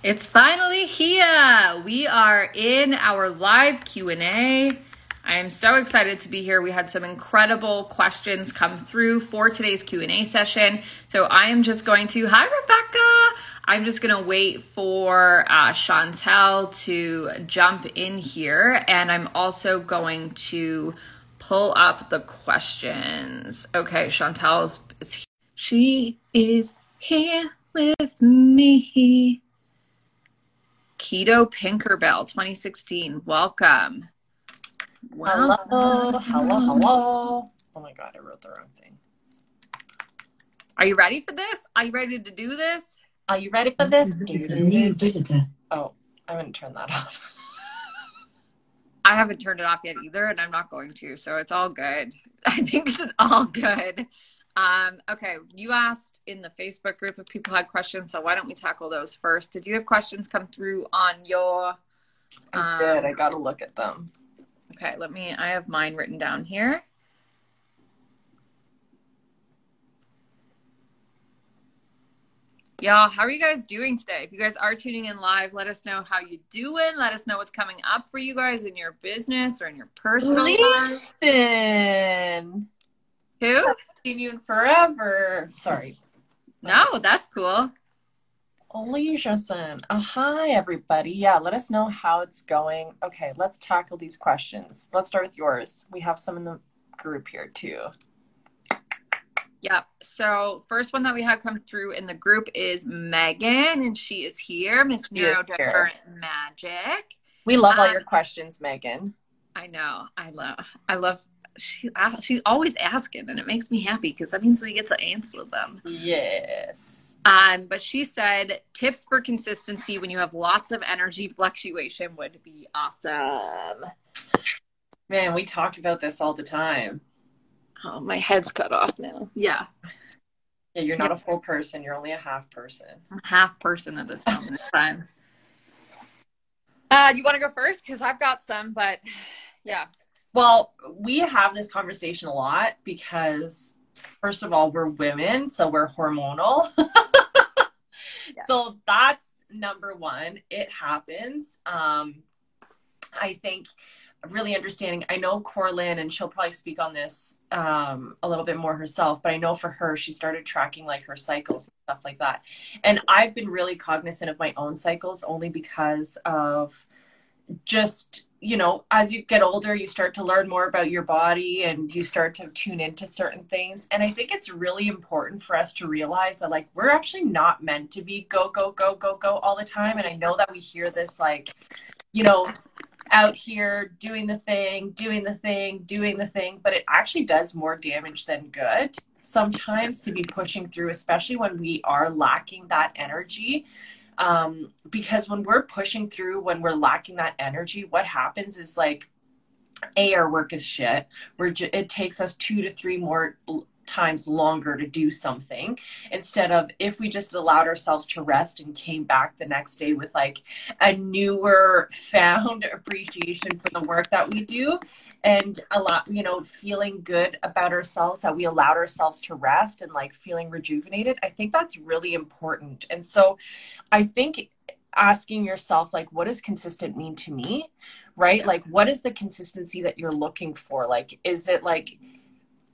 It's finally here. We are in our live Q&A. I am so excited to be here. We had some incredible questions come through for today's Q&A session. So I am just going to Hi Rebecca. I'm just going to wait for uh, Chantel to jump in here and I'm also going to pull up the questions. Okay, Chantel is, she is here with me. Keto Pinkerbell 2016. Welcome. Hello, hello, hello. Oh my god, I wrote the wrong thing. Are you ready for this? Are you ready to do this? Are you ready for this? New visitor. Oh, I haven't turn that off. I haven't turned it off yet either, and I'm not going to, so it's all good. I think it's all good. Um, okay, you asked in the Facebook group if people had questions, so why don't we tackle those first? Did you have questions come through on your? I did. I got to look at them. Okay, let me. I have mine written down here. Y'all, how are you guys doing today? If you guys are tuning in live, let us know how you're doing. Let us know what's coming up for you guys in your business or in your personal life. Who? Seen you in forever. Sorry. No, that's cool. Aliciason. Uh, hi, everybody. Yeah, let us know how it's going. Okay, let's tackle these questions. Let's start with yours. We have some in the group here too. Yep. So first one that we have come through in the group is Megan, and she is here, Miss Neurodivergent Magic. We love all Um, your questions, Megan. I know. I love. I love. She she always asking, and it makes me happy because that means we get to answer them. Yes. Um, but she said tips for consistency when you have lots of energy fluctuation would be awesome. Man, we talked about this all the time. Oh, my head's cut off now. Yeah, Yeah, you're not a full person. You're only a half person. I'm half person at this moment in time. Uh, you want to go first? Because I've got some, but yeah. Well, we have this conversation a lot because, first of all, we're women, so we're hormonal. So that's number one. It happens. Um, I think really understanding. I know Corlin, and she'll probably speak on this um, a little bit more herself, but I know for her, she started tracking like her cycles and stuff like that. And I've been really cognizant of my own cycles only because of just you know as you get older you start to learn more about your body and you start to tune into certain things. And i think it's really important for us to realize that like we're actually not meant to be go go go go go all the time. And i know that we hear this like you know out here doing the thing doing the thing doing the thing but it actually does more damage than good sometimes to be pushing through especially when we are lacking that energy um, because when we're pushing through when we're lacking that energy what happens is like a our work is shit. We're ju- it takes us two to three more times longer to do something instead of if we just allowed ourselves to rest and came back the next day with like a newer found appreciation for the work that we do and a lot you know feeling good about ourselves that we allowed ourselves to rest and like feeling rejuvenated i think that's really important. And so i think asking yourself like what does consistent mean to me right? Like what is the consistency that you're looking for? Like is it like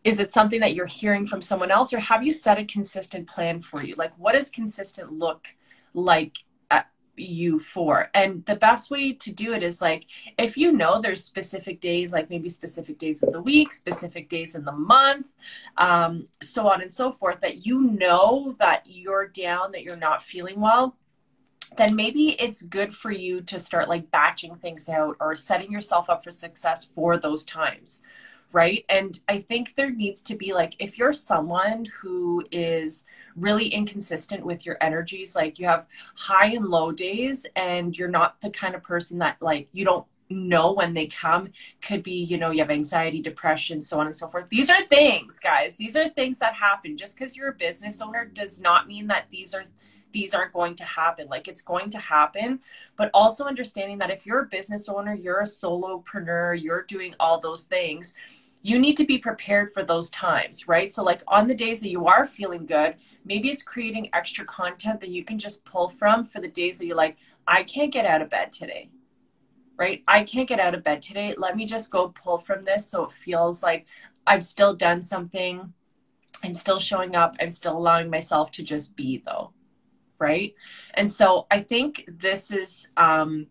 is it something that you're hearing from someone else or have you set a consistent plan for you? Like what does consistent look like at you for? And the best way to do it is like if you know there's specific days like maybe specific days of the week specific days in the month um, so on and so forth that you know that you're down that you're not feeling well then maybe it's good for you to start like batching things out or setting yourself up for success for those times right? And i think there needs to be like if you're someone who is really inconsistent with your energies like you have high and low days and you're not the kind of person that like you don't know when they come. Could be you know you have anxiety depression so on and so forth. These are things guys. These are things that happen. Just because you're a business owner does not mean that these are these aren't going to happen. Like it's going to happen. But also understanding that if you're a business owner you're a solopreneur you're doing all those things you need to be prepared for those times, right? So, like on the days that you are feeling good, maybe it's creating extra content that you can just pull from for the days that you're like, I can't get out of bed today, right? I can't get out of bed today. Let me just go pull from this so it feels like I've still done something. I'm still showing up. I'm still allowing myself to just be, though, right? And so I think this is um,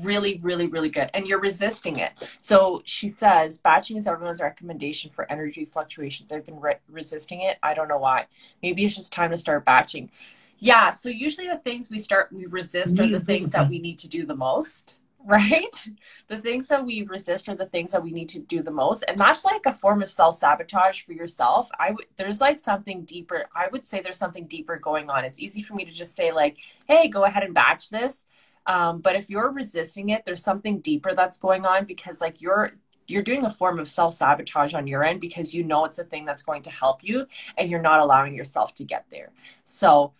really, really, really good. And you're resisting it. So she says, batching is everyone's recommendation for energy fluctuations. I've been re- resisting it. I don't know why. Maybe it's just time to start batching. Yeah. So usually the things we start, we resist are the things that we need to do the most. Right? The things that we resist are the things that we need to do the most. And that's like a form of self sabotage for yourself. I would, there's like something deeper. I would say there's something deeper going on. It's easy for me to just say, like, hey, go ahead and batch this um, but if you're resisting it, there's something deeper that's going on because like you're you're doing a form of self-sabotage on your end because you know it's a thing that's going to help you and you're not allowing yourself to get there. So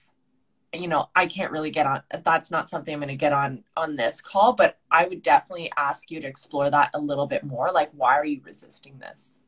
you know i can't really get on that's not something i'm going to get on on this call but i would definitely ask you to explore that a little bit more like why are you resisting this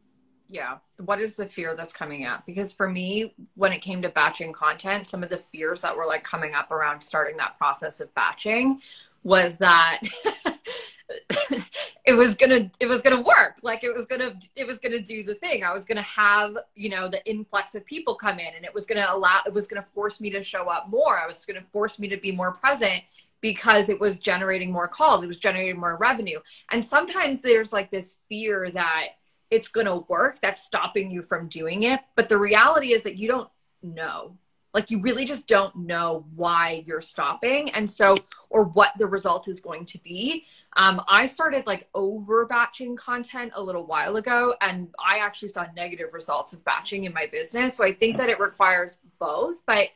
yeah. What is the fear that's coming up? Because for me when it came to batching content some of the fears that were like coming up around starting that process of batching was that it was gonna it was gonna work. Like it was gonna it was gonna do the thing. I was gonna have you know the influx of people come in and it was gonna allow it was gonna force me to show up more. I was gonna force me to be more present because it was generating more calls. It was generating more revenue. And sometimes there's like this fear that it's going to work that's stopping you from doing it. But the reality is that you don't know. Like you really just don't know why you're stopping and so or what the result is going to be. Um, i started like over batching content a little while ago and i actually saw negative results of batching in my business. So i think that it requires both but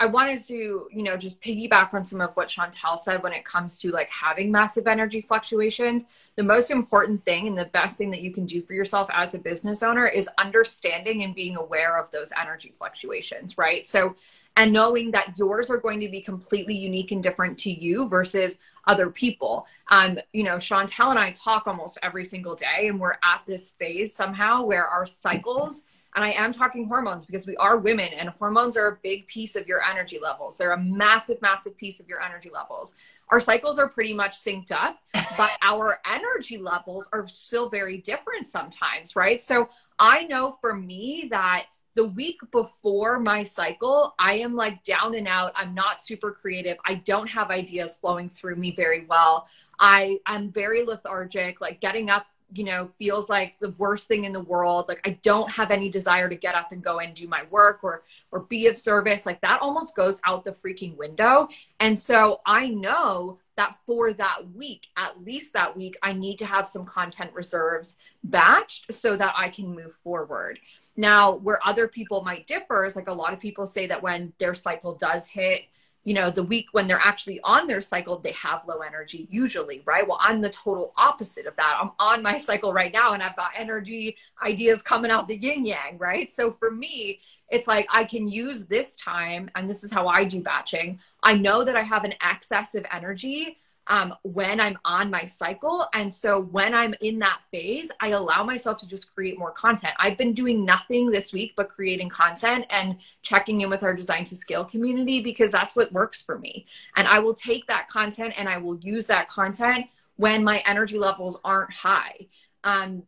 I wanted to, you know, just piggyback on some of what Chantel said when it comes to like having massive energy fluctuations. The most important thing and the best thing that you can do for yourself as a business owner is understanding and being aware of those energy fluctuations, right? So, and knowing that yours are going to be completely unique and different to you versus other people. Um, you know, Chantel and I talk almost every single day, and we're at this phase somehow where our cycles and I am talking hormones because we are women and hormones are a big piece of your energy levels. They're a massive, massive piece of your energy levels. Our cycles are pretty much synced up, but our energy levels are still very different sometimes, right? So I know for me that the week before my cycle, I am like down and out. I'm not super creative. I don't have ideas flowing through me very well. I am very lethargic, like getting up you know feels like the worst thing in the world. Like i don't have any desire to get up and go and do my work or or be of service. Like that almost goes out the freaking window. And so i know that for that week at least that week i need to have some content reserves batched so that i can move forward. Now where other people might differ is like a lot of people say that when their cycle does hit you know, the week when they're actually on their cycle, they have low energy usually, right? Well, I'm the total opposite of that. I'm on my cycle right now and I've got energy ideas coming out the yin yang, right? So for me, it's like I can use this time, and this is how I do batching. I know that I have an excess of energy um, when I'm on my cycle. And so when I'm in that phase, I allow myself to just create more content. I've been doing nothing this week but creating content and checking in with our design to scale community because that's what works for me. And I will take that content and I will use that content when my energy levels aren't high. Um,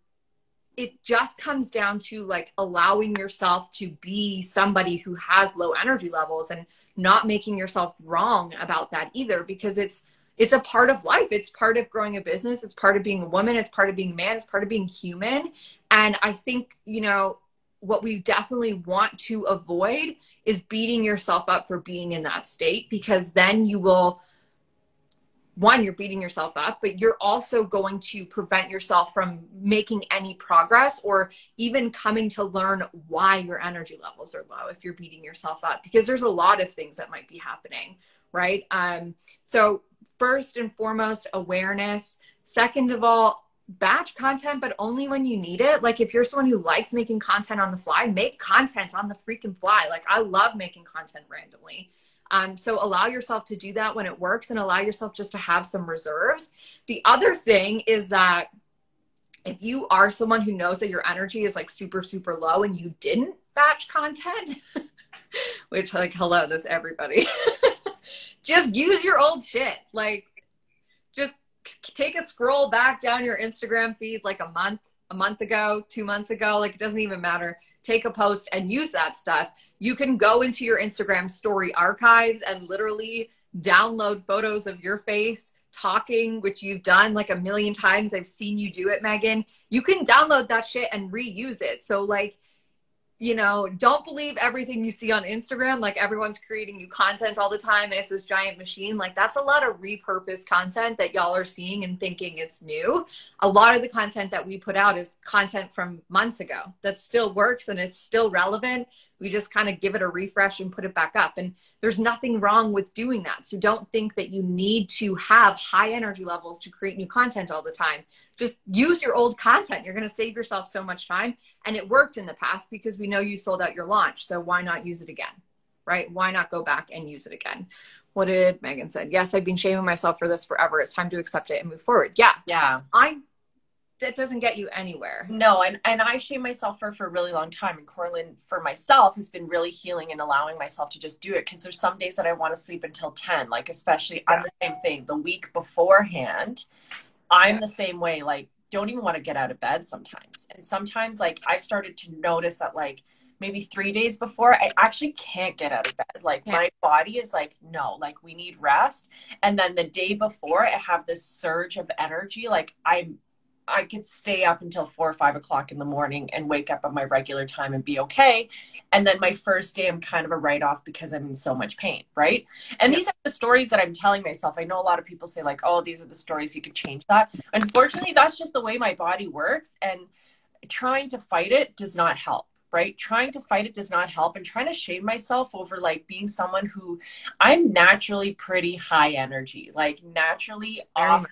it just comes down to like allowing yourself to be somebody who has low energy levels and not making yourself wrong about that either because it's it's a part of life. It's part of growing a business. It's part of being a woman. It's part of being a man. It's part of being human. And I think, you know, what we definitely want to avoid is beating yourself up for being in that state because then you will one you're beating yourself up but you're also going to prevent yourself from making any progress or even coming to learn why your energy levels are low if you're beating yourself up because there's a lot of things that might be happening right um so first and foremost awareness. Second of all, batch content, but only when you need it. Like if you're someone who likes making content on the fly, make content on the freaking fly. Like I love making content randomly. Um, so allow yourself to do that when it works and allow yourself just to have some reserves. The other thing is that if you are someone who knows that your energy is like super, super low and you didn't batch content, which like, hello, that's everybody. just use your old shit. Like, just take a scroll back down your Instagram feed like a month, a month ago, two months ago. Like, it doesn't even matter. Take a post and use that stuff. You can go into your Instagram story archives and literally download photos of your face talking, which you've done like a million times. I've seen you do it, Megan. You can download that shit and reuse it. So, like, you know, don't believe everything you see on Instagram. Like everyone's creating new content all the time and it's this giant machine. Like that's a lot of repurposed content that y'all are seeing and thinking it's new. A lot of the content that we put out is content from months ago that still works and it's still relevant. We just kind of give it a refresh and put it back up. And there's nothing wrong with doing that. So don't think that you need to have high energy levels to create new content all the time. Just use your old content. You're going to save yourself so much time. And it worked in the past because we know you sold out your launch. So why not use it again? Right? Why not go back and use it again? What did Megan said? Yes, I've been shaming myself for this forever. It's time to accept it and move forward. Yeah. Yeah. I that doesn't get you anywhere. No, and and I shame myself for for a really long time. And Corlin, for myself, has been really healing and allowing myself to just do it because there's some days that I want to sleep until ten. Like especially, yeah. I'm the same thing. The week beforehand, I'm yeah. the same way. Like don't even want to get out of bed sometimes. And sometimes, like I've started to notice that like maybe three days before, I actually can't get out of bed. Like yeah. my body is like, no, like we need rest. And then the day before, I have this surge of energy. Like I'm I could stay up until four or five o'clock in the morning and wake up at my regular time and be okay. And then my first day, I'm kind of a write off because I'm in so much pain, right? And these are the stories that I'm telling myself. I know a lot of people say, like, oh, these are the stories, you could change that. Unfortunately, that's just the way my body works. And trying to fight it does not help right? Trying to fight it does not help and trying to shame myself over like being someone who I'm naturally pretty high energy, like naturally off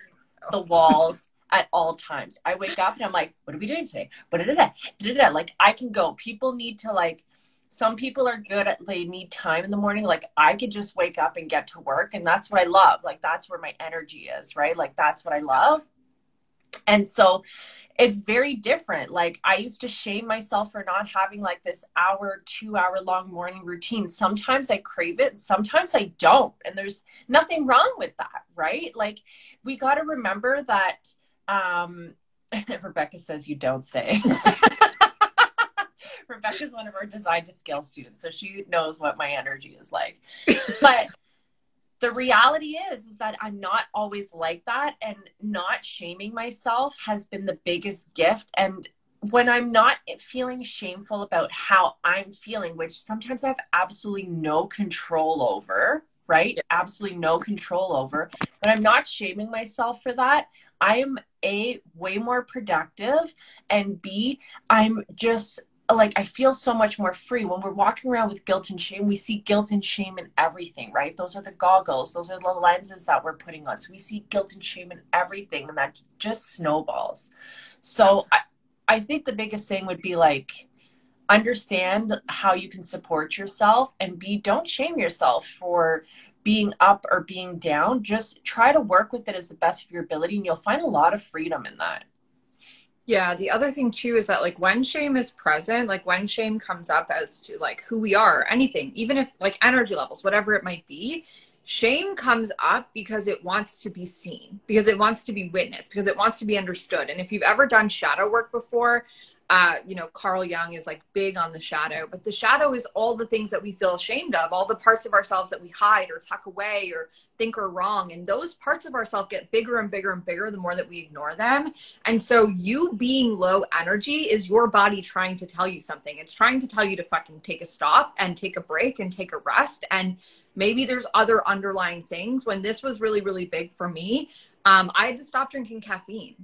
the walls at all times. I wake up and I'm like, what are we doing today? Like I can go. People need to like some people are good at they need time in the morning. Like i could just wake up and get to work and that's what i love. Like that's where my energy is right? Like that's what i love. And so it's very different. Like i used to shame myself for not having like this hour two hour long morning routine. Sometimes i crave it sometimes i don't. And there's nothing wrong with that right? Like we got to remember that um, Rebecca says you don't say. Rebecca's one of our design to scale students, so she knows what my energy is like. but the reality is is that I'm not always like that and not shaming myself has been the biggest gift and when I'm not feeling shameful about how I'm feeling, which sometimes I have absolutely no control over, right? Absolutely no control over. But I'm not shaming myself for that. I'm A, way more productive, and B, I'm just like I feel so much more free when we're walking around with guilt and shame. We see guilt and shame in everything, right? Those are the goggles, those are the lenses that we're putting on. So we see guilt and shame in everything, and that just snowballs. So I, I think the biggest thing would be like understand how you can support yourself and be don't shame yourself for being up or being down. Just try to work with it as the best of your ability and you'll find a lot of freedom in that. Yeah the other thing too is that like when shame is present like when shame comes up as to like who we are anything even if like energy levels whatever it might be shame comes up because it wants to be seen because it wants to be witnessed because it wants to be understood. And if you've ever done shadow work before uh, you know, Carl Jung is like big on the shadow, but the shadow is all the things that we feel ashamed of, all the parts of ourselves that we hide or tuck away or think are wrong. And those parts of ourselves get bigger and bigger and bigger the more that we ignore them. And so, you being low energy is your body trying to tell you something. It's trying to tell you to fucking take a stop and take a break and take a rest. And maybe there's other underlying things. When this was really, really big for me, um, I had to stop drinking caffeine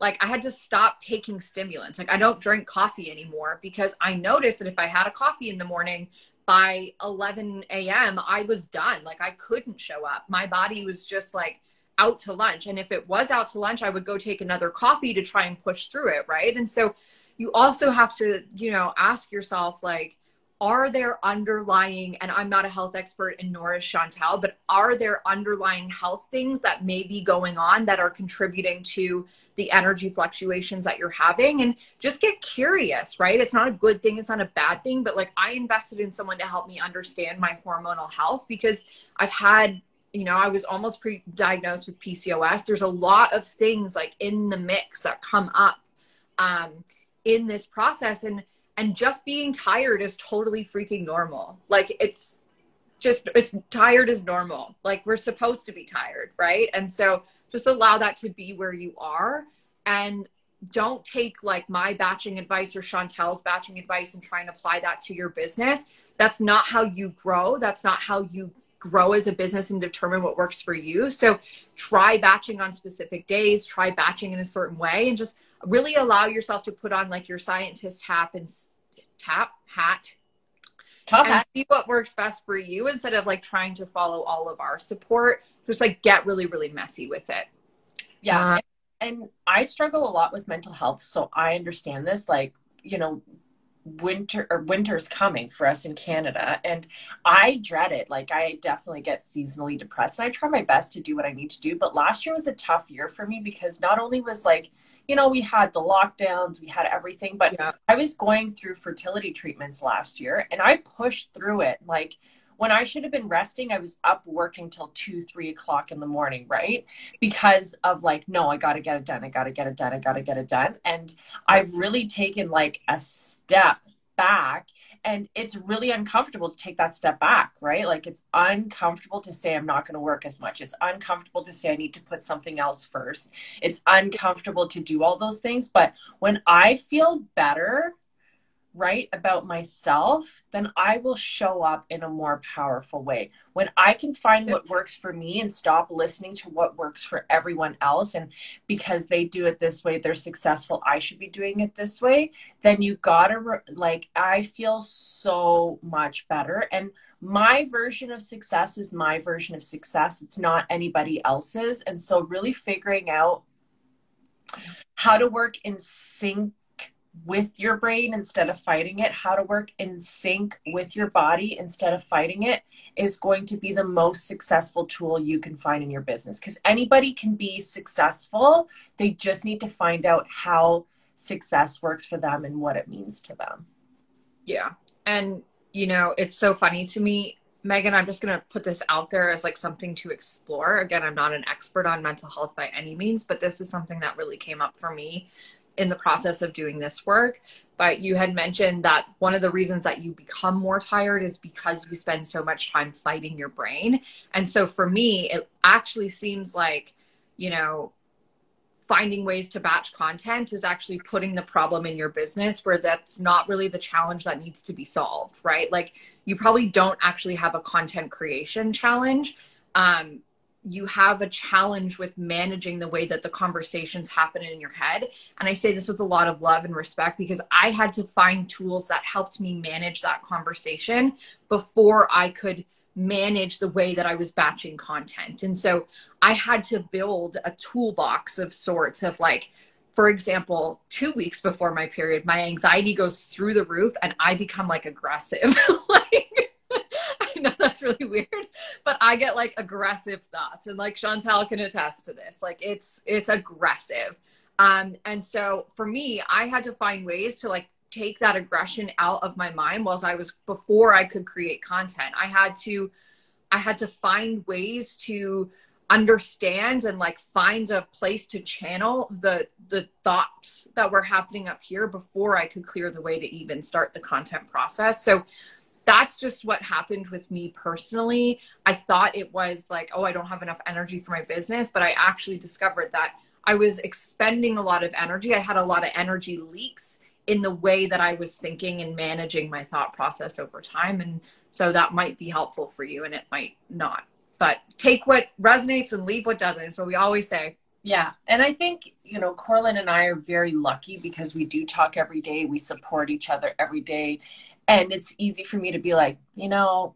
like I had to stop taking stimulants. Like I don't drink coffee anymore because I noticed that if I had a coffee in the morning by 11 a.m., I was done. Like I couldn't show up. My body was just like out to lunch. And if it was out to lunch, I would go take another coffee to try and push through it. Right. And so you also have to, you know, ask yourself, like, are there underlying, and I'm not a health expert and nor is Chantel, but are there underlying health things that may be going on that are contributing to the energy fluctuations that you're having? And just get curious, right? It's not a good thing, it's not a bad thing, but like I invested in someone to help me understand my hormonal health because I've had you know, I was almost pre diagnosed with PCOS. There's a lot of things like in the mix that come up um, in this process. And and just being tired is totally freaking normal. Like it's just it's tired is normal. Like we're supposed to be tired right? And so just allow that to be where you are and don't take like my batching advice or chantel's batching advice and try and apply that to your business. That's not how you grow. That's not how you grow as a business and determine what works for you. So try batching on specific days try batching in a certain way and just really allow yourself to put on like your scientist hat and tap hat Top and hat. see what works best for you instead of like trying to follow all of our support. Just like get really really messy with it. Yeah uh, and i struggle a lot with mental health so i understand this like you know winter or winter's coming for us in Canada and I dread it. Like I definitely get seasonally depressed and I try my best to do what I need to do. But last year was a tough year for me because not only was like, you know, we had the lockdowns, we had everything, but yeah. I was going through fertility treatments last year and I pushed through it. Like when I should have been resting, I was up working till two, three o'clock in the morning, right? Because of like, no, I got to get it done. I got to get it done. I got to get it done. And I've really taken like a step back and it's really uncomfortable to take that step back right like it's uncomfortable to say i'm not going to work as much it's uncomfortable to say i need to put something else first it's uncomfortable to do all those things but when i feel better right about myself, then I will show up in a more powerful way. When I can find what works for me and stop listening to what works for everyone else, and because they do it this way, they're successful, I should be doing it this way, then you gotta, re- like, I feel so much better. And my version of success is my version of success, it's not anybody else's. And so, really figuring out how to work in sync with your brain instead of fighting it, how to work in sync with your body instead of fighting it is going to be the most successful tool you can find in your business. Because anybody can be successful, they just need to find out how success works for them and what it means to them. Yeah. And, you know, it's so funny to me. Megan, I'm just going to put this out there as like something to explore. Again, I'm not an expert on mental health by any means, but this is something that really came up for me in the process of doing this work. But you had mentioned that one of the reasons that you become more tired is because you spend so much time fighting your brain. And so for me, it actually seems like, you know, finding ways to batch content is actually putting the problem in your business where that's not really the challenge that needs to be solved, right? Like you probably don't actually have a content creation challenge. Um, you have a challenge with managing the way that the conversations happen in your head. And I say this with a lot of love and respect because I had to find tools that helped me manage that conversation before I could manage the way that I was batching content. And so I had to build a toolbox of sorts of like, for example, two weeks before my period, my anxiety goes through the roof and I become like aggressive. like, that's really weird, but I get like aggressive thoughts, and like Chantel can attest to this. Like it's it's aggressive, um, and so for me, I had to find ways to like take that aggression out of my mind whilst I was before I could create content. I had to I had to find ways to understand and like find a place to channel the the thoughts that were happening up here before I could clear the way to even start the content process. So that's just what happened with me personally. I thought it was like, oh, I don't have enough energy for my business, but I actually discovered that I was expending a lot of energy. I had a lot of energy leaks in the way that I was thinking and managing my thought process over time. And so that might be helpful for you and it might not. But take what resonates and leave what doesn't. Is what we always say. Yeah. And I think, you know, Corlin and I are very lucky because we do talk every day. We support each other every day. And it's easy for me to be like, you know,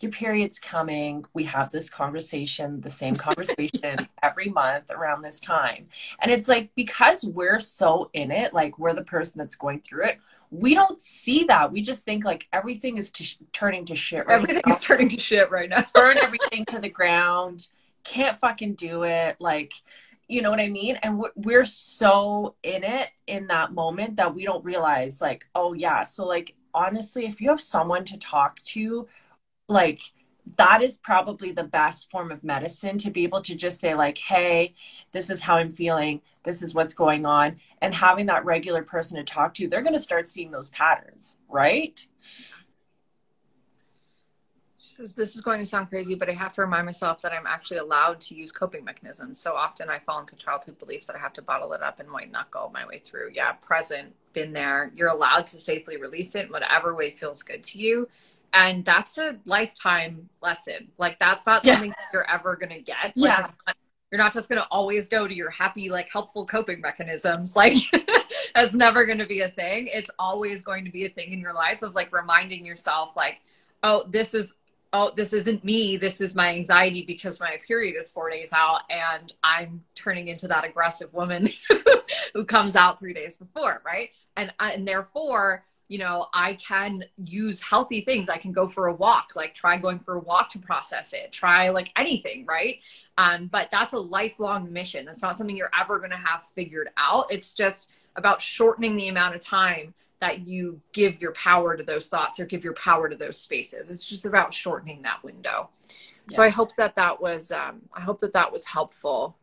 your period's coming. We have this conversation, the same conversation every month around this time. And it's like, because we're so in it, like we're the person that's going through it, we don't see that. We just think like everything is to sh- turning to shit. Right everything now. is turning to shit right now. Burn everything to the ground. Can't fucking do it. Like, you know what I mean? And we're, we're so in it in that moment that we don't realize, like, oh, yeah. So, like, honestly, if you have someone to talk to, like, that is probably the best form of medicine to be able to just say like hey this is how i'm feeling. This is what's going on. And having that regular person to talk to they're going to start seeing those patterns right this is going to sound crazy but i have to remind myself that i'm actually allowed to use coping mechanisms. So often i fall into childhood beliefs that i have to bottle it up and might not go my way through. Yeah present been there. You're allowed to safely release it in whatever way feels good to you. And that's a lifetime lesson. Like that's not something that you're ever gonna get. Like, yeah. not, you're not just gonna always go to your happy like helpful coping mechanisms. Like that's never gonna be a thing. It's always going to be a thing in your life of like reminding yourself like oh this is oh this isn't me this is my anxiety because my period is four days out and i'm turning into that aggressive woman who comes out three days before right and and therefore you know, I can use healthy things. I can go for a walk, like try going for a walk to process it, try like anything, right? Um, but that's a lifelong mission. That's not something you're ever going to have figured out. It's just about shortening the amount of time that you give your power to those thoughts or give your power to those spaces. It's just about shortening that window. Yeah. So I hope that that was, um, I hope that that was helpful.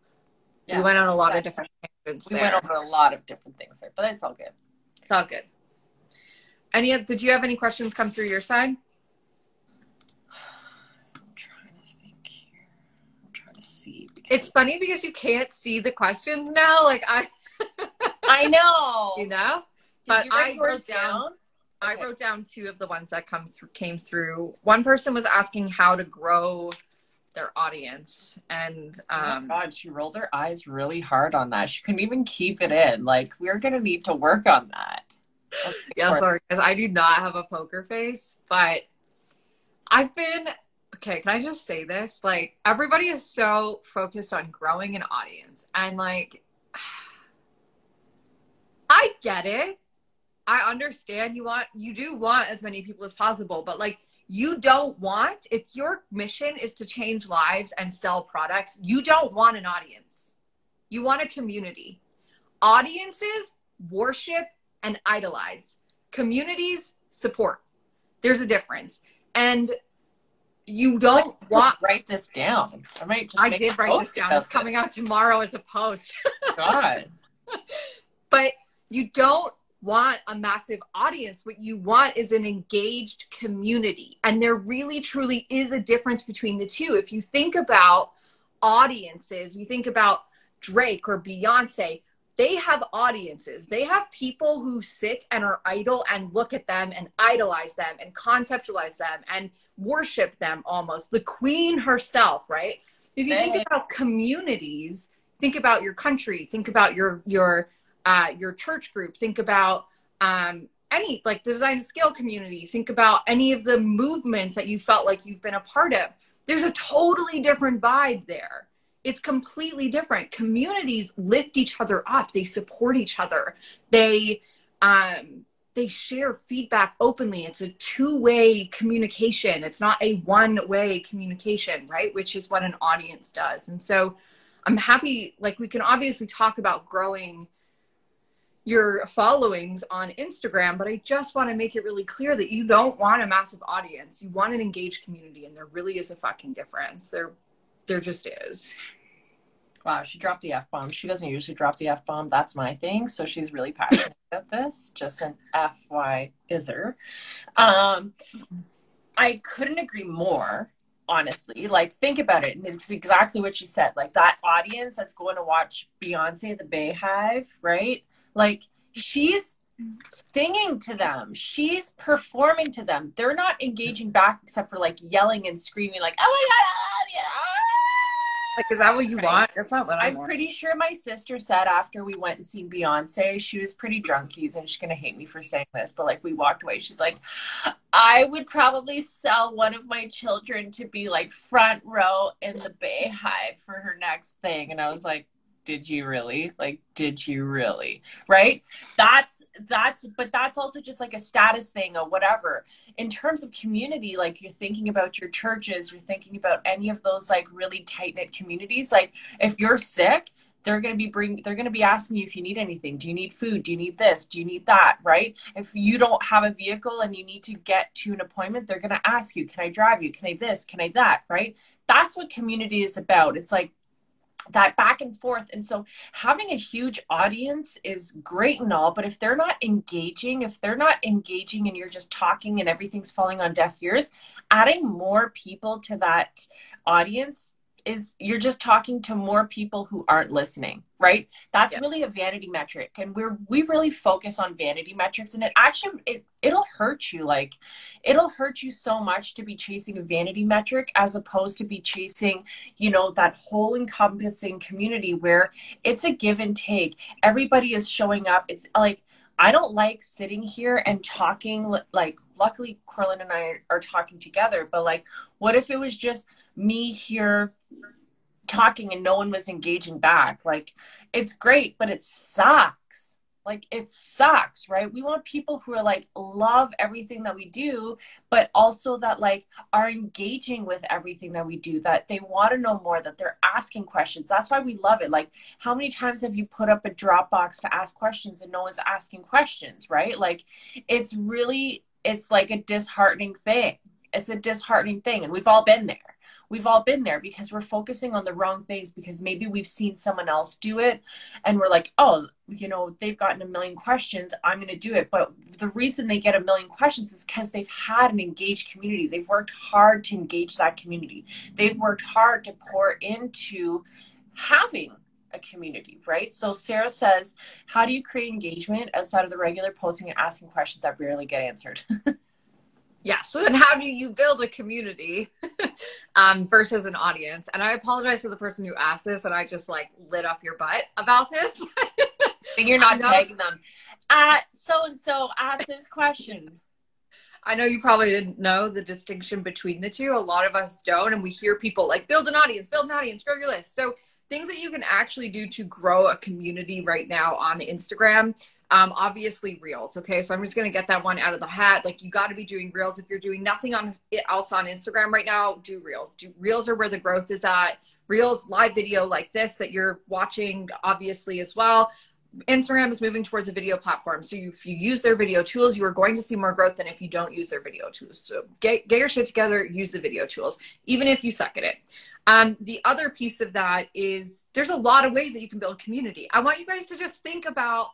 Yeah. We went on a lot of different tangents. We there. went over a lot of different things there, but it's all good. It's all good. Any? Did you have any questions come through your side? I'm trying to think here. I'm trying to see. It's funny because you can't see the questions now. Like I. I know. You know. Did but I wrote down. down? I wrote down two of the ones that come through came through. One person was asking how to grow their audience and um oh god she rolled her eyes really hard on that she couldn't even keep it in like we're gonna need to work on that yeah, sorry, because I do not have a poker face, but I've been okay. Can I just say this? Like, everybody is so focused on growing an audience, and like, I get it. I understand you want, you do want as many people as possible, but like, you don't want, if your mission is to change lives and sell products, you don't want an audience. You want a community. Audiences worship and idolize. Communities support. There's a difference. And you don't want write this down. I might just I did write this down. It's coming this. out tomorrow as a post. God. but you don't want a massive audience. What you want is an engaged community. And there really truly is a difference between the two. If you think about audiences, you think about Drake or Beyonce, they have audiences. They have people who sit and are idle and look at them and idolize them and conceptualize them and worship them almost. The queen herself, right? If you think about communities, think about your country, think about your your uh, your church group, think about um, any like the design to scale community, think about any of the movements that you felt like you've been a part of. There's a totally different vibe there. It's completely different. Communities lift each other up. They support each other. They um they share feedback openly. It's a two-way communication. It's not a one-way communication right? Which is what an audience does. And so i'm happy like we can obviously talk about growing your followings on Instagram, but I just want to make it really clear that you don't want a massive audience. You want an engaged community, and there really is a fucking difference. There there just is. Wow, she dropped the F bomb. She doesn't usually drop the F bomb. That's my thing. So she's really passionate about this. Just an FY iser. Um, I couldn't agree more, honestly. Like, think about it. And it's exactly what she said. Like, that audience that's going to watch Beyonce, the BeyHive, right? Like, she's singing to them. She's performing to them. They're not engaging back except for like yelling and screaming, like, oh my God, I love you Like, is that what you right. want? That's not what I want. I'm want. pretty sure my sister said after we went and seen Beyonce, she was pretty drunkies and she's gonna hate me for saying this, but like we walked away. She's like, I would probably sell one of my children to be like front row in the BeyHive for her next thing. And I was like, did you really? Like did you really? Right? That's that's but that's also just like a status thing or whatever. In terms of community like you're thinking about your churches you're thinking about any of those like really tight knit communities like if you're sick they're going to be bring they're going to be asking you if you need anything. Do you need food? Do you need this? Do you need that? Right? If you don't have a vehicle and you need to get to an appointment they're going to ask you can i drive you? Can i this? Can i that? Right? That's what community is about. It's like that back and forth. And so having a huge audience is great and all, but if they're not engaging, if they're not engaging and you're just talking and everything's falling on deaf ears, adding more people to that audience is you're just talking to more people who aren't listening right? That's really a vanity metric and we're we really focus on vanity metrics and it actually it, it'll hurt you like it'll hurt you so much to be chasing a vanity metric as opposed to be chasing you know that whole encompassing community where it's a give and take. Everybody is showing up. It's like I don't like sitting here and talking like luckily Corlin and I are talking together, but like what if it was just me here talking and no one was engaging back? Like it's great, but it sucks. Like it sucks right? We want people who are like love everything that we do but also that like are engaging with everything that we do that they want to know more that they're asking questions. That's why we love it. Like how many times have you put up a dropbox to ask questions and no one's asking questions right? Like it's really it's like a disheartening thing. It's a disheartening thing and we've all been there we've all been there because we're focusing on the wrong things because maybe we've seen someone else do it and we're like, oh, you know, they've gotten a million questions. I'm going to do it. But the reason they get a million questions is because they've had an engaged community. They've worked hard to engage that community. They've worked hard to pour into having a community, right? So Sarah says, how do you create engagement outside of the regular posting and asking questions that rarely get answered? yeah so then how do you build a community um, versus an audience and i apologize to the person who asked this and i just like lit up your butt about this and you're not tagging them uh so and so asked this question I know you probably didn't know the distinction between the two. A lot of us don't, and we hear people like build an audience, build an audience, grow your list. So things that you can actually do to grow a community right now on Instagram um, obviously reels. Okay. So I'm just to get that one out of the hat. Like you got to be doing reels. If you're doing nothing on else on Instagram right now, do reels. Do reels are where the growth is at. Reels, live video like this that you're watching, obviously as well. Instagram is moving towards a video platform. So if you use their video tools, you are going to see more growth than if you don't use their video tools. So get, get your shit together, use the video tools, even if you suck at it. Um, the other piece of that is there's a lot of ways that you can build community. I want you guys to just think about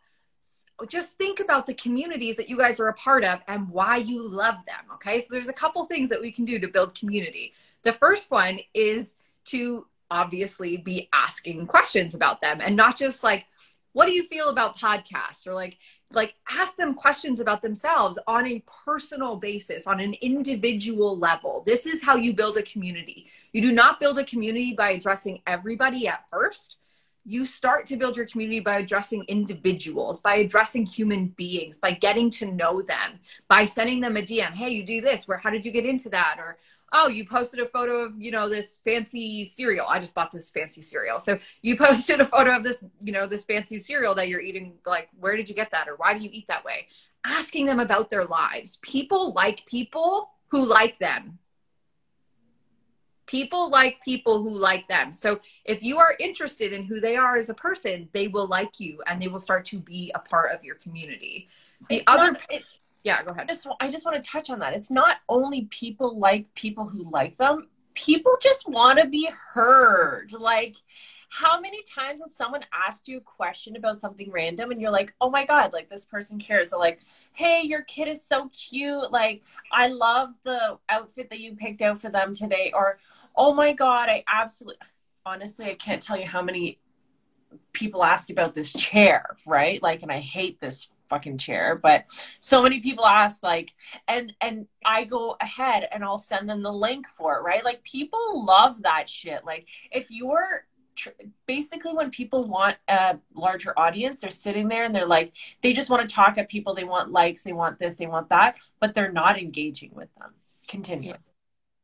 just think about the communities that you guys are a part of and why you love them. Okay. So there's a couple things that we can do to build community. The first one is to obviously be asking questions about them and not just like, what do you feel about podcasts or like, like ask them questions about themselves on a personal basis on an individual level this is how you build a community you do not build a community by addressing everybody at first you start to build your community by addressing individuals, by addressing human beings, by getting to know them, by sending them a DM. Hey, you do this. Where? How did you get into that? Or oh, you posted a photo of you know this fancy cereal. I just bought this fancy cereal. So you posted a photo of this you know this fancy cereal that you're eating. Like, where did you get that? Or why do you eat that way? Asking them about their lives. People like people who like them people like people who like them. So if you are interested in who they are as a person, they will like you and they will start to be a part of your community. The it's other not, it, yeah, go ahead. Just, I just want to touch on that. It's not only people like people who like them. People just want to be heard. Like how many times has someone asked you a question about something random and you're like, oh my God, like this person cares? So like, hey, your kid is so cute. Like, I love the outfit that you picked out for them today. Or, oh my God, I absolutely, honestly, I can't tell you how many people ask about this chair, right? Like, and I hate this fucking chair but so many people ask like and and i go ahead and i'll send them the link for it right? Like people love that shit. Like if you're basically when people want a larger audience they're sitting there and they're like they just want to talk at people they want likes they want this they want that but they're not engaging with them. Continue.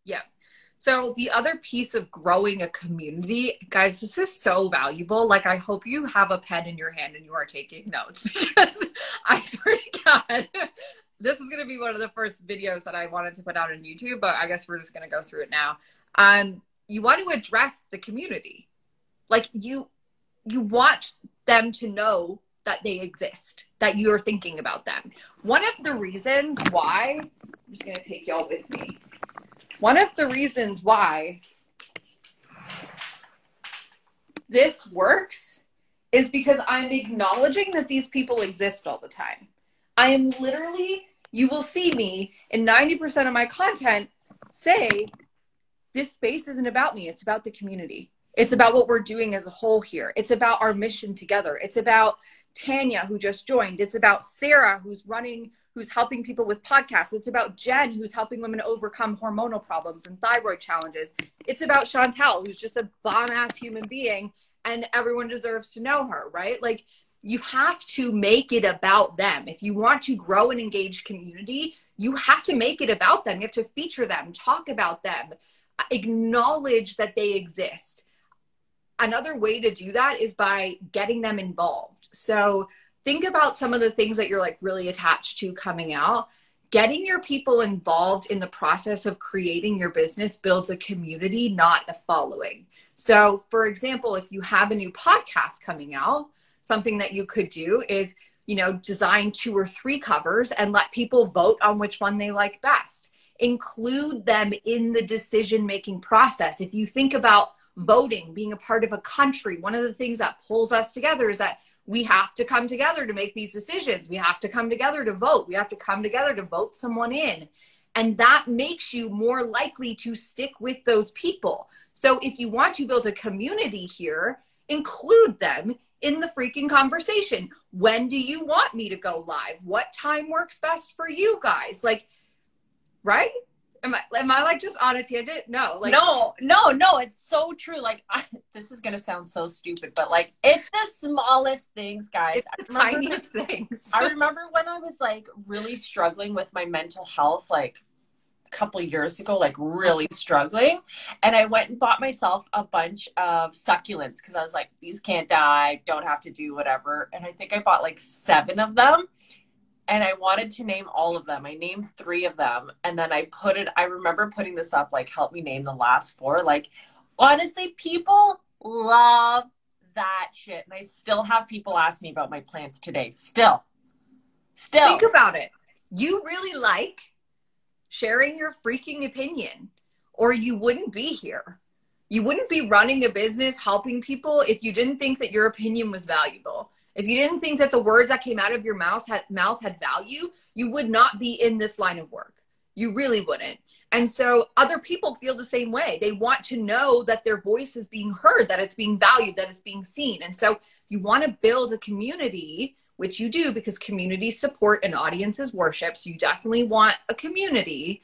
Yeah so the other piece of growing a community, guys, this is so valuable. Like I hope you have a pen in your hand and you are taking notes because I swear to God, this is gonna be one of the first videos that I wanted to put out on YouTube, but I guess we're just gonna go through it now. Um, you want to address the community. Like you you want them to know that they exist, that you're thinking about them. One of the reasons why I'm just gonna take y'all with me one of the reasons why this works is because I'm acknowledging that these people exist all the time. I am literally, you will see me in 90% of my content say, this space isn't about me, it's about the community. It's about what we're doing as a whole here. It's about our mission together. It's about Tanya, who just joined. It's about Sarah, who's running who's helping people with podcasts. It's about Jen, who's helping women overcome hormonal problems and thyroid challenges. It's about Chantel, who's just a bomb ass human being and everyone deserves to know her, right? Like, you have to make it about them. If you want to grow an engaged community, you have to make it about them. You have to feature them, talk about them, acknowledge that they exist. Another way to do that is by getting them involved. So, think about some of the things that you're like really attached to coming out. Getting your people involved in the process of creating your business builds a community not a following. So for example if you have a new podcast coming out something that you could do is you know design two or three covers and let people vote on which one they like best. Include them in the decision making process. If you think about voting being a part of a country one of the things that pulls us together is that we have to come together to make these decisions. We have to come together to vote. We have to come together to vote someone in. And that makes you more likely to stick with those people. So if you want to build a community here, include them in the freaking conversation. When do you want me to go live? What time works best for you guys? Like, right? Am I am I like just on a tangent? No, like no, no, no. It's so true. Like I, this is gonna sound so stupid, but like it's the smallest things, guys. It's the tiniest things. I remember when I was like really struggling with my mental health, like a couple years ago, like really struggling, and I went and bought myself a bunch of succulents because I was like, these can't die, don't have to do whatever. And I think I bought like seven of them and I wanted to name all of them. I named three of them, and then I put it. I remember putting this up, like, help me name the last four. Like, honestly, people love that shit, and I still have people ask me about my plants today. Still, still. Think about it. You really like sharing your freaking opinion, or you wouldn't be here. You wouldn't be running a business helping people if you didn't think that your opinion was valuable. If you didn't think that the words that came out of your mouth had, mouth had value, you would not be in this line of work. You really wouldn't. And so other people feel the same way. They want to know that their voice is being heard, that it's being valued, that it's being seen. And so you want to build a community, which you do because communities support and audiences worship. So you definitely want a community.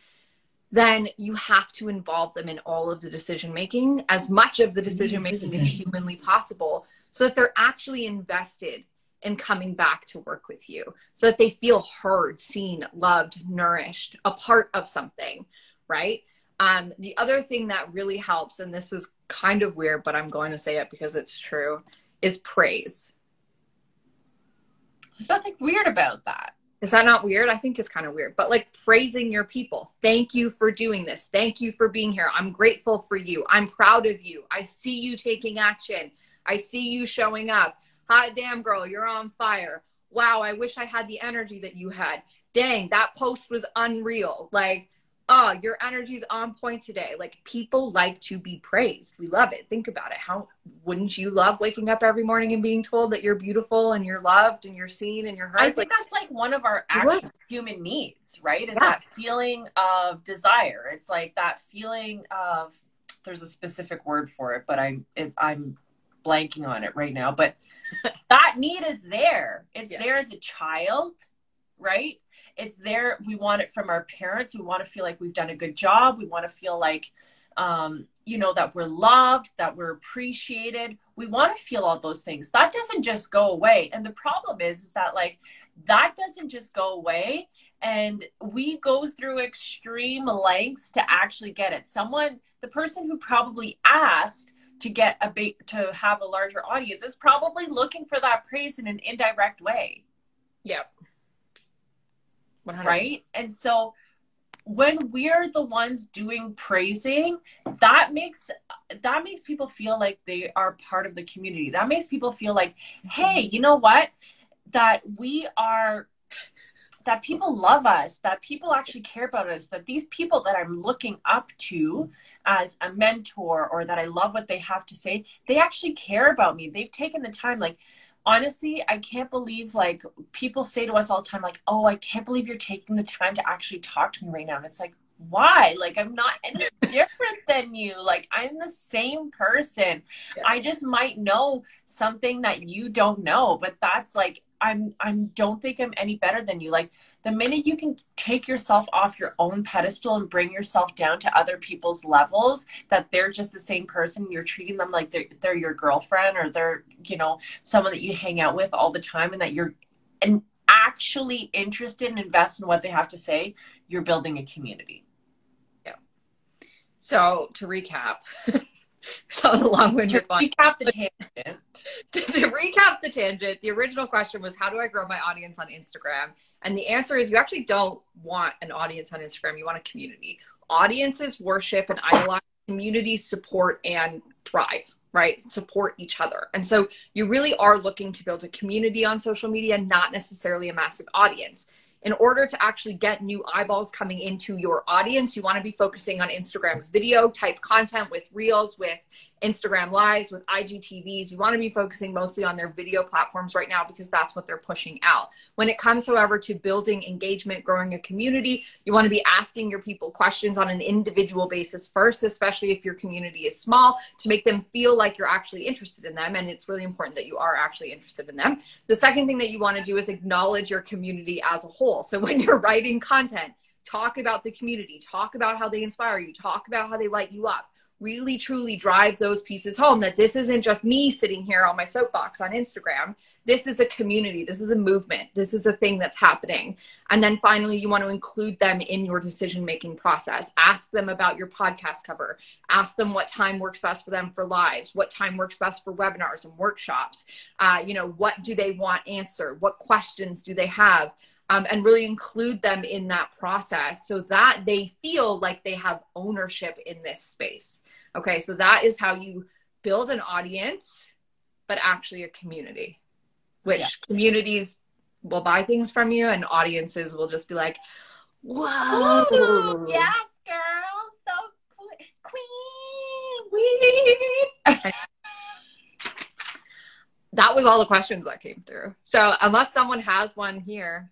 Then you have to involve them in all of the decision making, as much of the decision making as humanly possible, so that they're actually invested in coming back to work with you so that they feel heard, seen, loved, nourished, a part of something, right? Um, the other thing that really helps, and this is kind of weird, but I'm going to say it because it's true, is praise. There's nothing weird about that. Is that not weird? I think it's kind of weird, but like praising your people. Thank you for doing this. Thank you for being here. I'm grateful for you. I'm proud of you. I see you taking action. I see you showing up. Hot damn, girl, you're on fire. Wow, I wish I had the energy that you had. Dang, that post was unreal. Like, oh, your energy's on point today. Like, people like to be praised. We love it. Think about it. How wouldn't you love waking up every morning and being told that you're beautiful and you're loved and you're seen and you're heard? I think like, that's like one of our actual human needs, right? Is yeah. that feeling of desire. It's like that feeling of there's a specific word for it, but I I'm blanking on it right now, but that need is there. It's Yeah. there as a child, right? It's there. We want it from our parents. We want to feel like we've done a good job. We want to feel like, um, you know, that we're loved, that we're appreciated. We want to feel all those things. That doesn't just go away. And the problem is, is that like that doesn't just go away. And we go through extreme lengths to actually get it. Someone, the person who probably asked to get a big to have a larger audience is probably looking for that praise in an indirect way Yep. 100%. right? And so when we're the ones doing praising that makes that makes people feel like they are part of the community. That makes people feel like hey you know what? That we are that people love us that people actually care about us that these people that i'm looking up to as a mentor or that i love what they have to say they actually care about me. They've taken the time like honestly i can't believe like people say to us all the time like oh i can't believe you're taking the time to actually talk to me right now. And it's like why? Like i'm not any different than you. Like i'm the same person. Yeah. i just might know something that you don't know. But that's like i'm i'm don't think i'm any better than you like the minute you can take yourself off your own pedestal and bring yourself down to other people's levels that they're just the same person you're treating them like they're, they're your girlfriend or they're you know someone that you hang out with all the time and that you're and actually interested and invest in what they have to say you're building a community Yeah. So to recap, that was a long-winded one. recap the tangent to, to recap the tangent, the original question was how do I grow my audience on Instagram? And the answer is you actually don't want an audience on Instagram. You want a community. Audiences worship and idolize communities support and thrive, right? Support each other. And so you really are looking to build a community on social media, not necessarily a massive audience. In order to actually get new eyeballs coming into your audience, you want to be focusing on Instagram's video type content with reels, with Instagram lives, with IGTVs. You want to be focusing mostly on their video platforms right now because that's what they're pushing out. When it comes, however, to building engagement, growing a community, you want to be asking your people questions on an individual basis first, especially if your community is small, to make them feel like you're actually interested in them. And it's really important that you are actually interested in them. The second thing that you want to do is acknowledge your community as a whole. So when you're writing content, talk about the community, talk about how they inspire you, talk about how they light you up. Really, truly drive those pieces home that this isn't just me sitting here on my soapbox on Instagram. This is a community. This is a movement. This is a thing that's happening. And then finally, you want to include them in your decision making process. Ask them about your podcast cover. Ask them what time works best for them for lives, what time works best for webinars and workshops. Uh, you know, what do they want answered? What questions do they have? Um, and really include them in that process so that they feel like they have ownership in this space. Okay, so that is how you build an audience, but actually a community, which Yeah. communities will buy things from you, and audiences will just be like, whoa. Ooh, yes girls so queen queen That was all the questions that came through. So, unless someone has one here,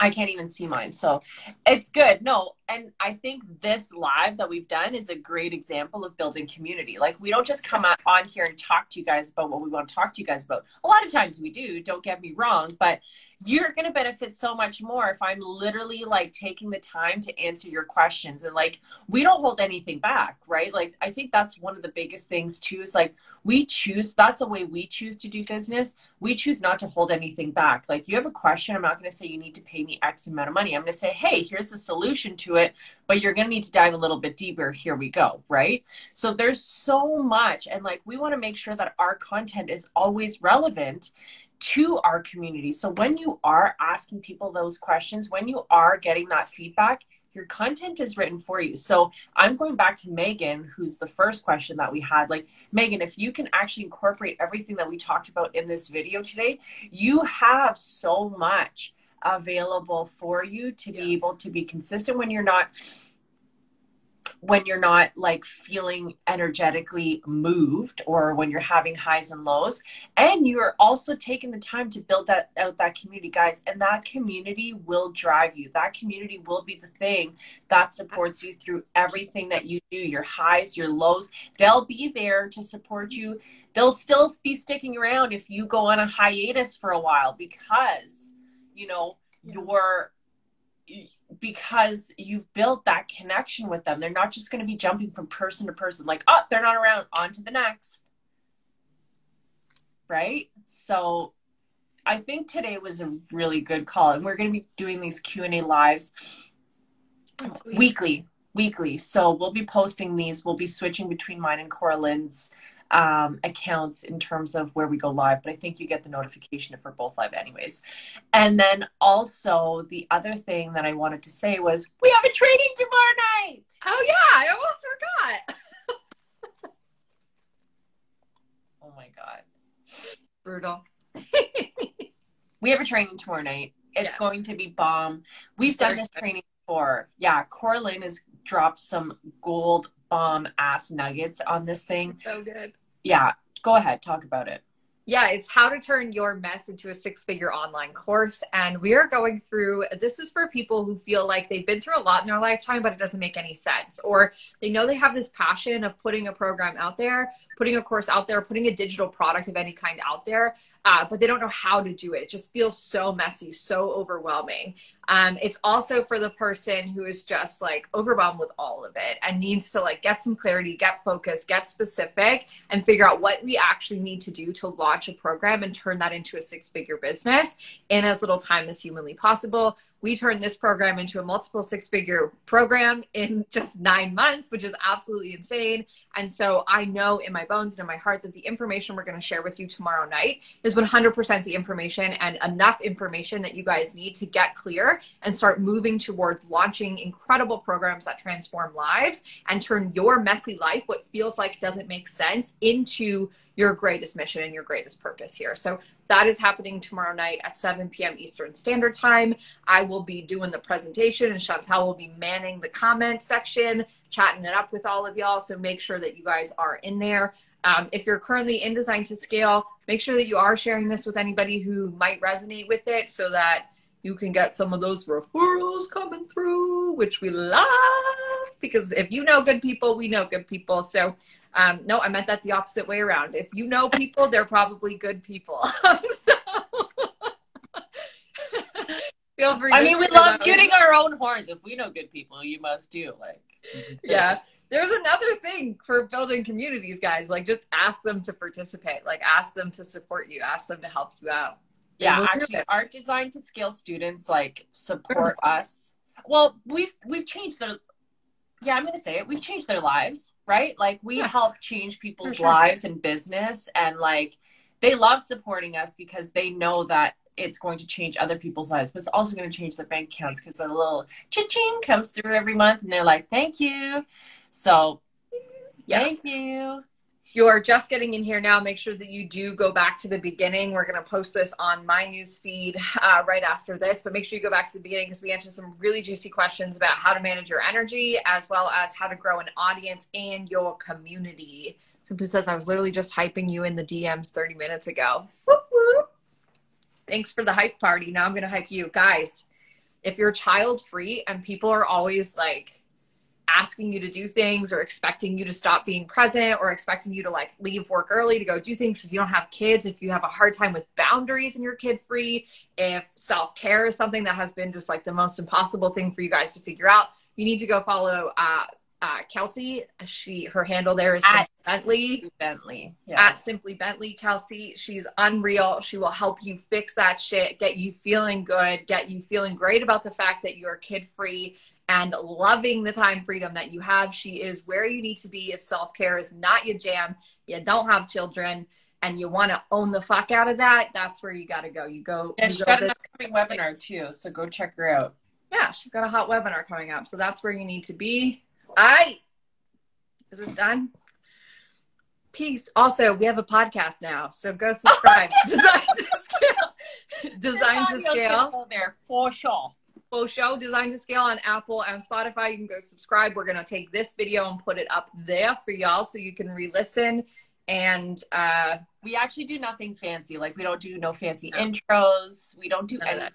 I can't even see mine. So it's good. No, and I think this live that we've done is a great example of building community. Like we don't just come on here and talk to you guys about what we want to talk to you guys about. A lot of times we do, don't get me wrong, but you're going to benefit so much more if I'm literally like taking the time to answer your questions and like we don't hold anything back, right? Like I think that's one of the biggest things too is like we choose that's the way we choose to do business. We choose not to hold anything back. Like you have a question, I'm not going to say you need to pay me X amount of money. I'm going to say, "Hey, here's the solution to it, but you're going to need to dive a little bit deeper. Here we go." Right? So there's so much and like we want to make sure that our content is always relevant to our community. So when you are asking people those questions, when you are getting that feedback, your content is written for you. So I'm going back to Megan, who's the first question that we had. Like, Megan, if you can actually incorporate everything that we talked about in this video today, you have so much available for you to be able to be consistent when you're not when you're not like feeling energetically moved or when you're having highs and lows. And you're also taking the time to build that out that community guys. And that community will drive you. That community will be the thing that supports you through everything that you do your highs your lows. They'll be there to support you. They'll still be sticking around if you go on a hiatus for a while because you know you're because you've built that connection with them. They're not just going to be jumping from person to person, like, oh, they're not around, on to the next. Right? So I think today was a really good call. And we're going to be doing these Q&A lives weekly, weekly. So we'll be posting these. We'll be switching between mine and Coraline's um, accounts in terms of where we go live, but I think you get the notification if we're both live, anyways. And then also, the other thing that I wanted to say was we have a training tomorrow night. Oh, yeah, I almost forgot. oh my God. Brutal. we have a training tomorrow night. It's yeah. going to be bomb. We've done this training before. Yeah, Coraline has dropped some gold bomb ass nuggets on this thing. So good. Yeah, go ahead, talk about it. Yeah, it's how to turn your mess into a six figure online course. And we are going through this is for people who feel like they've been through a lot in their lifetime, but it doesn't make any sense. Or they know they have this passion of putting a program out there, putting a course out there, putting a digital product of any kind out there, uh, but they don't know how to do it. It just feels so messy, so overwhelming. Um, it's also for the person who is just like overwhelmed with all of it and needs to like get some clarity, get focused, get specific, and figure out what we actually need to do to launch a program and turn that into a six figure business in as little time as humanly possible. We turned this program into a multiple six figure program in just nine months, which is absolutely insane. And so I know in my bones and in my heart that the information we're going to share with you tomorrow night is 100% the information and enough information that you guys need to get clear and start moving towards launching incredible programs that transform lives and turn your messy life, what feels like doesn't make sense, into your greatest mission and your greatest purpose here. So that is happening tomorrow night at 7 p.m. Eastern Standard Time. I will be doing the presentation and Chantel will be manning the comment section, chatting it up with all of y'all. So make sure that you guys are in there. Um, if you're currently in Design to Scale, make sure that you are sharing this with anybody who might resonate with it so that you can get some of those referrals coming through, which we love because if you know good people, we know good people. So, um, no, I meant that the opposite way around. If you know people, they're probably good people. so, feel free. I mean, we love tuning our own horns. If we know good people, you must too. Like, yeah. There's another thing for building communities, guys. Like, just ask them to participate. Like, ask them to support you. Ask them to help you out yeah actually art design to scale students like support us well we've we've changed their yeah i'm gonna say it we've changed their lives right like we yeah. help change people's sure. lives and business and like they love supporting us because they know that it's going to change other people's lives, but it's also going to change their bank accounts because a little cha-ching comes through every month and they're like, thank you. So, yeah. thank you you're just getting in here now, make sure that you do go back to the beginning. We're going to post this on my news feed uh, right after this, but make sure you go back to the beginning because we answer some really juicy questions about how to manage your energy as well as how to grow an audience and your community. Simply says, I was literally just hyping you in the DMs 30 minutes ago. Thanks for the hype party. Now I'm going to hype you. Guys, if you're child free and people are always like, asking you to do things or expecting you to stop being present or expecting you to like leave work early to go do things if you don't have kids if you have a hard time with boundaries and you're kid free if self-care is something that has been just like the most impossible thing for you guys to figure out you need to go follow uh, uh, Kelsey. She her handle there is at Bentley. Bentley. Yeah. At Simply Bentley, Kelsey. She's unreal. She will help you fix that shit, get you feeling good, get you feeling great about the fact that you're kid free and loving the time freedom that you have. She is where you need to be if self care is not your jam. You don't have children. And you want to own the fuck out of that, that's where you got to go. You go. And she's got an upcoming webinar too, so go check her out. Yeah, she's got a hot webinar coming up. So that's where you need to be. I is this done? Peace. Also, we have a podcast now, so go subscribe. Design to scale. Design to scale. There for sure. Full show Design to Scale on Apple and Spotify. You can go subscribe. We're gonna take this video and put it up there for y'all so you can re-listen. And uh we actually do nothing fancy. Like we don't do no fancy no. intros. We don't do anything.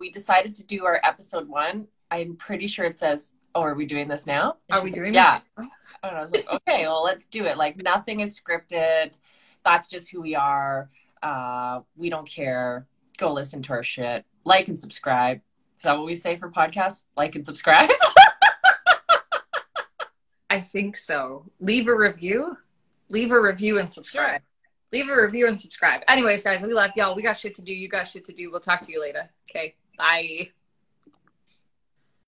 We decided to do our episode one. I'm pretty sure it says, "Oh, are we doing this now?" And are we doing? This? Yeah. and I was like, "Okay, well, let's do it." Like nothing is scripted. That's just who we are. Uh, we don't care. Go listen to our shit. Like and subscribe. Is that what we say for podcasts? Like and subscribe. I think so. Leave a review. Leave a review and subscribe. Sure leave a review and subscribe. Anyways, guys, we love y'all. We got shit to do. You got shit to do. We'll talk to you later. Okay. Bye.